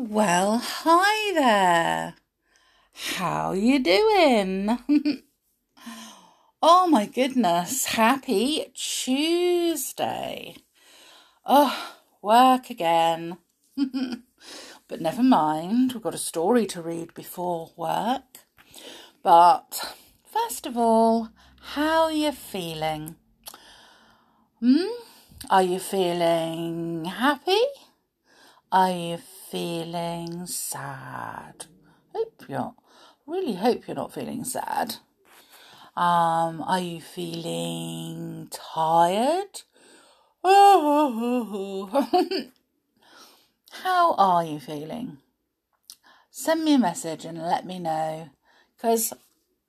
Well, hi there. How you doing? oh my goodness, happy Tuesday. Oh, work again. but never mind, we've got a story to read before work. But first of all, how are you feeling? Hmm? Are you feeling happy? Are you feeling sad? Hope you're really hope you're not feeling sad. Um, are you feeling tired? Oh, How are you feeling? Send me a message and let me know because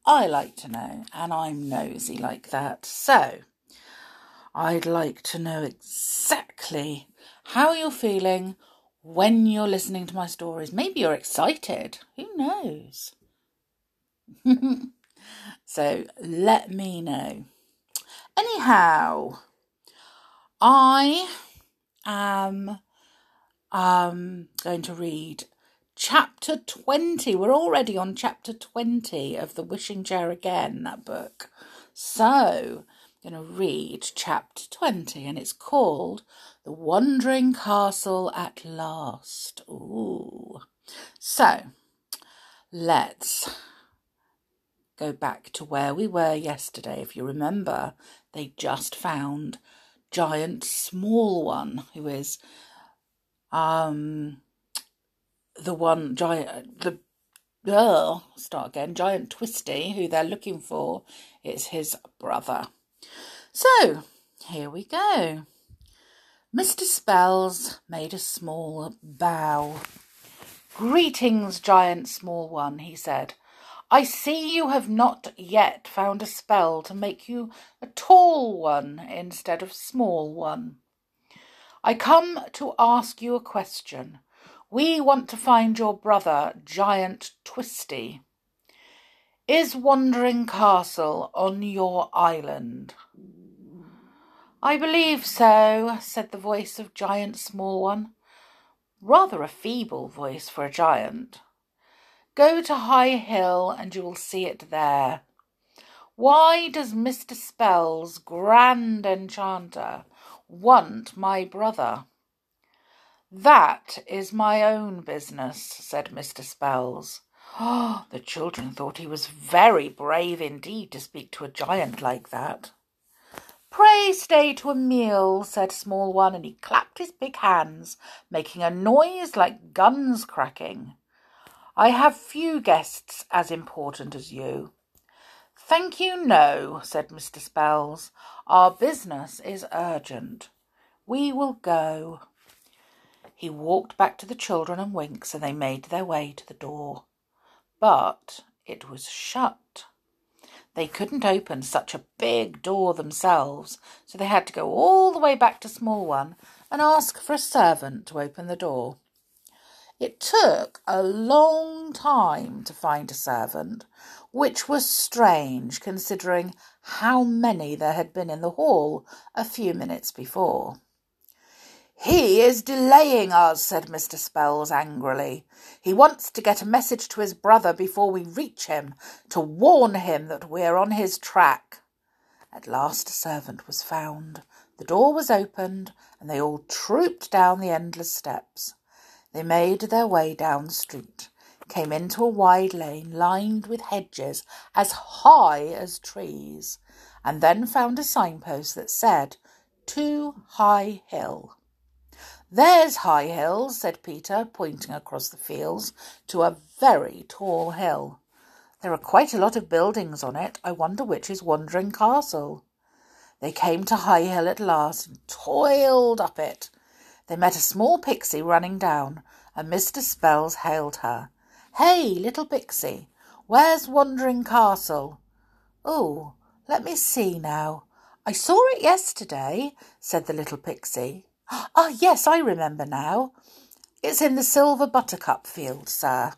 I like to know and I'm nosy like that. So, I'd like to know exactly how you're feeling when you're listening to my stories. Maybe you're excited. Who knows? so let me know. Anyhow, I am um, going to read chapter 20. We're already on chapter 20 of The Wishing Chair Again, that book. So, I'm going to read chapter 20, and it's called The Wandering Castle at Last. Ooh. So, let's go back to where we were yesterday. If you remember, they just found Giant Small One, who is um the one giant the uh, start again giant twisty who they're looking for it's his brother so, here we go. Mr. Spells made a small bow. Greetings, giant small one, he said. I see you have not yet found a spell to make you a tall one instead of small one. I come to ask you a question. We want to find your brother, Giant Twisty. Is Wandering Castle on your island? I believe so, said the voice of Giant Small One. Rather a feeble voice for a giant. Go to High Hill and you will see it there. Why does Mr. Spells, Grand Enchanter, want my brother? That is my own business, said Mr. Spells. Oh, the children thought he was very brave indeed to speak to a giant like that. Pray stay to a meal, said Small One, and he clapped his big hands, making a noise like guns cracking. I have few guests as important as you. Thank you, no, said Mr. Spells. Our business is urgent. We will go. He walked back to the children and Winks, and they made their way to the door. But it was shut. They couldn't open such a big door themselves, so they had to go all the way back to Small One and ask for a servant to open the door. It took a long time to find a servant, which was strange considering how many there had been in the hall a few minutes before. He is delaying us, said Mr. Spells angrily. He wants to get a message to his brother before we reach him, to warn him that we're on his track. At last a servant was found. The door was opened, and they all trooped down the endless steps. They made their way down the street, came into a wide lane lined with hedges as high as trees, and then found a signpost that said, To High Hill. There's High Hill, said Peter, pointing across the fields to a very tall hill. There are quite a lot of buildings on it. I wonder which is Wandering Castle. They came to High Hill at last and toiled up it. They met a small pixie running down, and Mr. Spells hailed her. Hey, little pixie, where's Wandering Castle? Oh, let me see now. I saw it yesterday, said the little pixie. Ah, yes, I remember now. It's in the Silver Buttercup field, sir.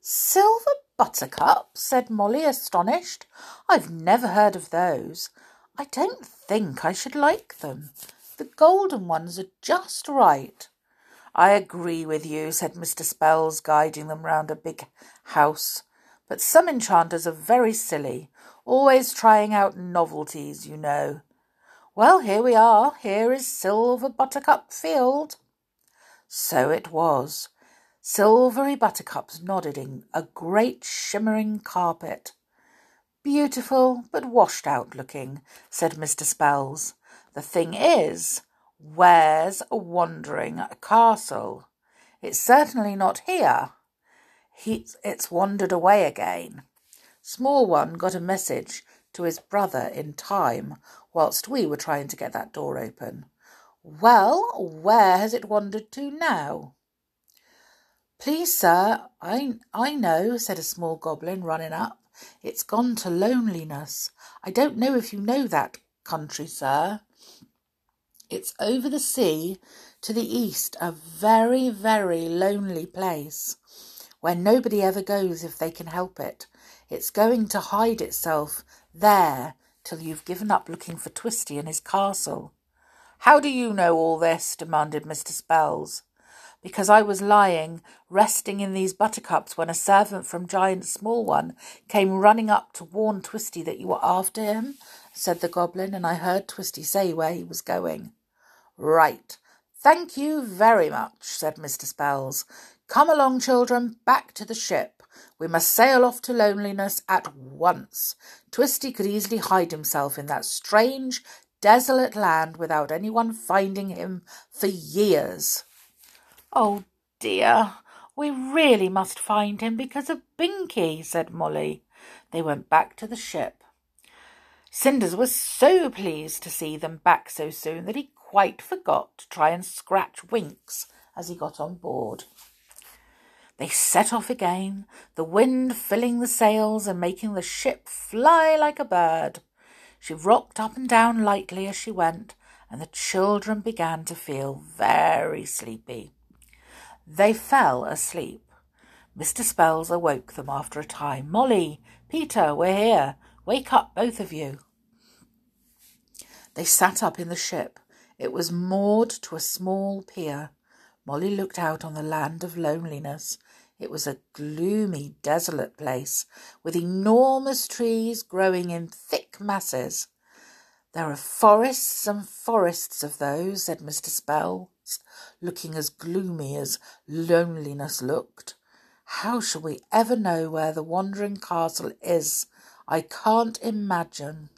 Silver Buttercup? said Molly, astonished. I've never heard of those. I don't think I should like them. The golden ones are just right. I agree with you, said Mr. Spells, guiding them round a big house. But some enchanters are very silly, always trying out novelties, you know. Well, here we are. Here is Silver Buttercup Field. So it was. Silvery buttercups nodded in a great shimmering carpet. Beautiful, but washed out looking, said Mr. Spells. The thing is, where's a wandering castle? It's certainly not here. He, it's wandered away again. Small one got a message to his brother in time whilst we were trying to get that door open. Well, where has it wandered to now? Please, sir, I, I know, said a small goblin running up. It's gone to loneliness. I don't know if you know that country, sir. It's over the sea to the east, a very, very lonely place where nobody ever goes if they can help it. It's going to hide itself there till you've given up looking for Twisty and his castle. How do you know all this? demanded Mr. Spells because I was lying, resting in these buttercups, when a servant from Giant Small One came running up to warn Twisty that you were after him, said the goblin, and I heard Twisty say where he was going. Right. Thank you very much, said Mr. Spells. Come along, children, back to the ship. We must sail off to loneliness at once. Twisty could easily hide himself in that strange, desolate land without anyone finding him for years. Oh dear, we really must find him because of Binky, said Molly. They went back to the ship. Cinders was so pleased to see them back so soon that he quite forgot to try and scratch Winks as he got on board. They set off again, the wind filling the sails and making the ship fly like a bird. She rocked up and down lightly as she went, and the children began to feel very sleepy. They fell asleep. Mr. Spells awoke them after a time. Molly, Peter, we're here. Wake up, both of you. They sat up in the ship. It was moored to a small pier. Molly looked out on the land of loneliness. It was a gloomy, desolate place, with enormous trees growing in thick masses. There are forests and forests of those, said Mr. Spell looking as gloomy as loneliness looked. How shall we ever know where the wandering castle is? I can't imagine.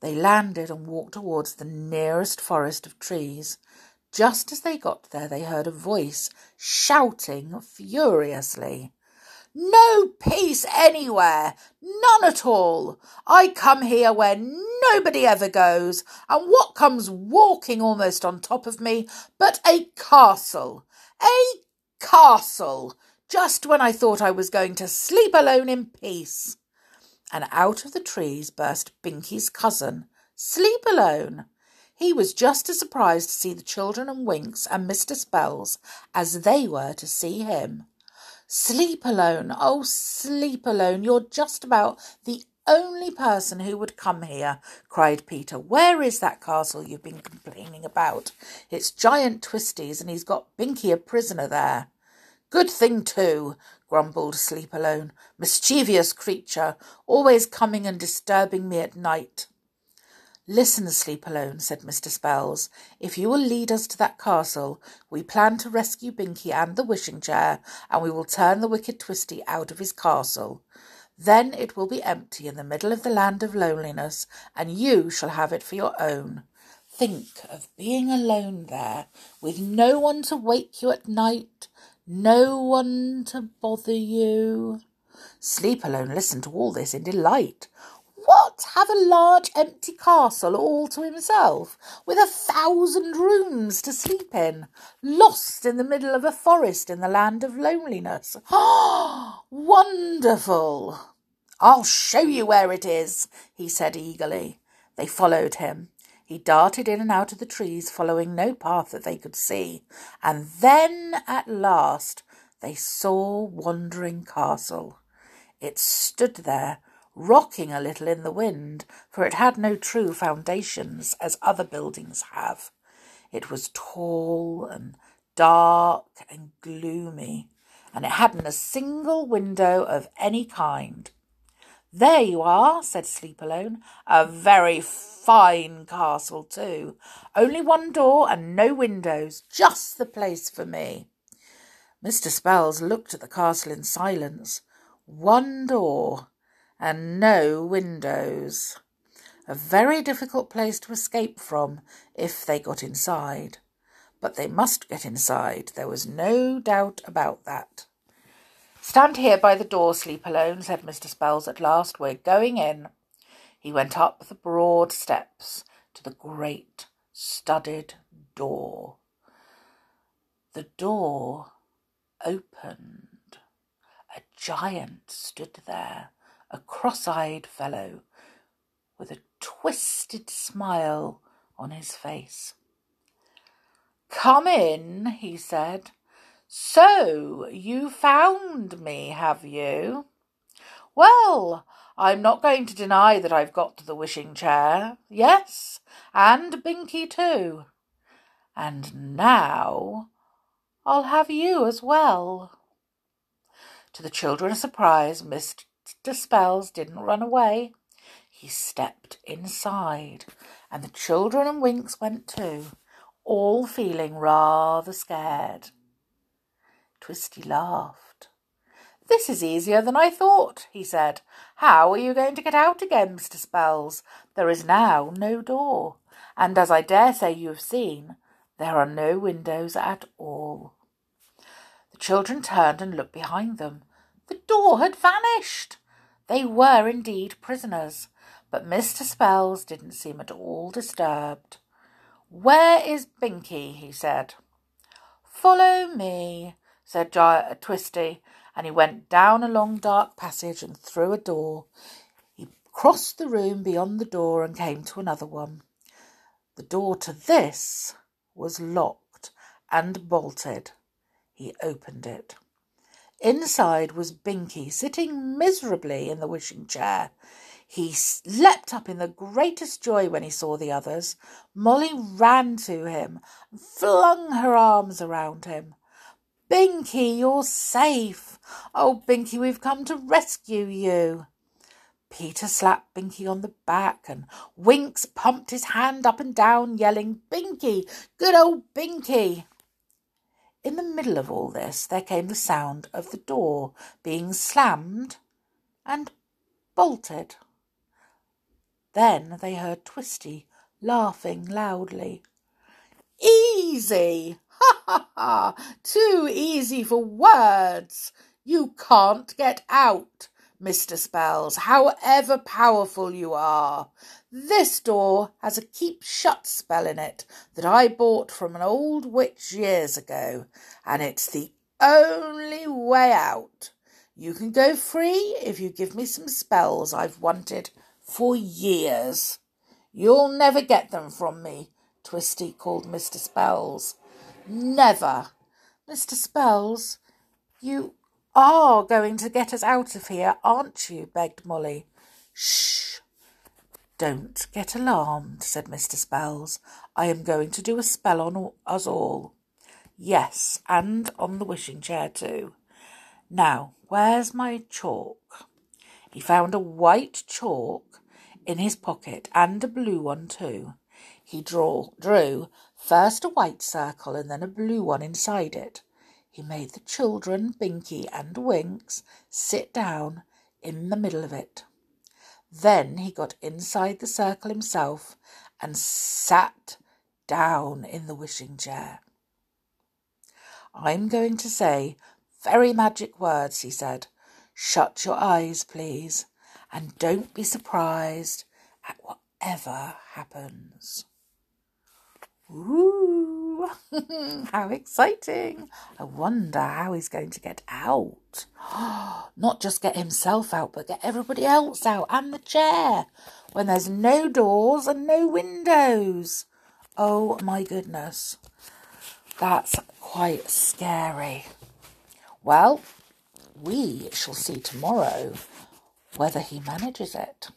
They landed and walked towards the nearest forest of trees. Just as they got there, they heard a voice shouting furiously. No peace anywhere, none at all. I come here where nobody ever goes, and what comes walking almost on top of me but a castle? A castle! Just when I thought I was going to sleep alone in peace. And out of the trees burst Binky's cousin, Sleep Alone. He was just as surprised to see the children and Winks and Mr. Spells as they were to see him. Sleep alone. Oh, sleep alone. You're just about the only person who would come here, cried Peter. Where is that castle you've been complaining about? It's Giant Twisty's, and he's got Binky a prisoner there. Good thing, too, grumbled Sleep Alone. Mischievous creature, always coming and disturbing me at night. Listen, Sleep Alone, said Mr. Spells. If you will lead us to that castle, we plan to rescue Binky and the wishing chair, and we will turn the wicked Twisty out of his castle. Then it will be empty in the middle of the land of loneliness, and you shall have it for your own. Think of being alone there, with no one to wake you at night, no one to bother you. Sleep Alone listened to all this in delight. What? Have a large empty castle all to himself, with a thousand rooms to sleep in, lost in the middle of a forest in the land of loneliness. Ah, wonderful! I'll show you where it is, he said eagerly. They followed him. He darted in and out of the trees, following no path that they could see, and then at last they saw Wandering Castle. It stood there, rocking a little in the wind, for it had no true foundations as other buildings have. It was tall and dark and gloomy, and it hadn't a single window of any kind. There you are, said Sleep Alone. A very fine castle, too. Only one door and no windows. Just the place for me. Mr. Spells looked at the castle in silence. One door and no windows. A very difficult place to escape from if they got inside. But they must get inside. There was no doubt about that. Stand here by the door, sleep alone, said Mr. Spells at last. We're going in. He went up the broad steps to the great studded door. The door opened. A giant stood there, a cross eyed fellow, with a twisted smile on his face. Come in, he said. So, you found me, have you? Well, I'm not going to deny that I've got the wishing chair. Yes, and Binky too. And now I'll have you as well. To the children's surprise, Mr. Spells didn't run away. He stepped inside, and the children and Winks went too, all feeling rather scared. Twisty laughed. This is easier than I thought, he said. How are you going to get out again, Mr. Spells? There is now no door, and as I dare say you have seen, there are no windows at all. The children turned and looked behind them. The door had vanished. They were indeed prisoners, but Mr. Spells didn't seem at all disturbed. Where is Binky? he said. Follow me, said uh, Twisty, and he went down a long dark passage and through a door. He crossed the room beyond the door and came to another one. The door to this was locked and bolted. He opened it. Inside was Binky, sitting miserably in the wishing chair. He leapt up in the greatest joy when he saw the others. Molly ran to him and flung her arms around him. Binky, you're safe. Oh, Binky, we've come to rescue you. Peter slapped Binky on the back, and Winks pumped his hand up and down, yelling, Binky, good old Binky. In the middle of all this, there came the sound of the door being slammed and bolted. Then they heard Twisty laughing loudly. Easy! Ha ha ha! Too easy for words! You can't get out, Mr. Spells, however powerful you are. This door has a keep shut spell in it that I bought from an old witch years ago, and it's the only way out. You can go free if you give me some spells I've wanted for years. You'll never get them from me, Twisty called Mr. Spells. Never. Mr. Spells, you are going to get us out of here, aren't you? begged Molly. Shh. Don't get alarmed, said Mr. Spells. I am going to do a spell on us all. Yes, and on the wishing chair too. Now, where's my chalk? He found a white chalk in his pocket and a blue one too. He draw, drew first a white circle and then a blue one inside it. He made the children, Binky and Winks, sit down in the middle of it. Then he got inside the circle himself and sat down in the wishing chair. I'm going to say very magic words, he said. Shut your eyes, please, and don't be surprised at whatever happens. Ooh, how exciting! I wonder how he's going to get out. Not just get himself out, but get everybody else out and the chair when there's no doors and no windows. Oh my goodness. That's quite scary. Well, we shall see tomorrow whether he manages it.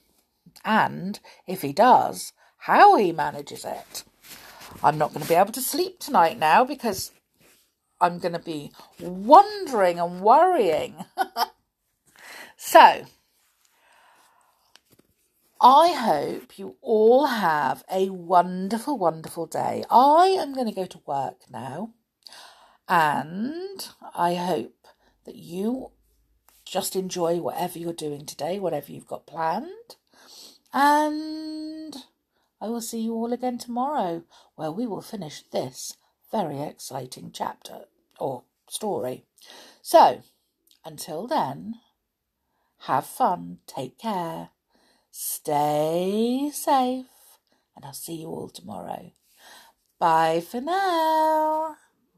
And if he does, how he manages it. I'm not going to be able to sleep tonight now because I'm going to be wondering and worrying. so, I hope you all have a wonderful, wonderful day. I am going to go to work now, and I hope that you just enjoy whatever you're doing today, whatever you've got planned. And I will see you all again tomorrow, where we will finish this very exciting chapter or story. So, until then, have fun, take care, stay safe, and I'll see you all tomorrow. Bye for now.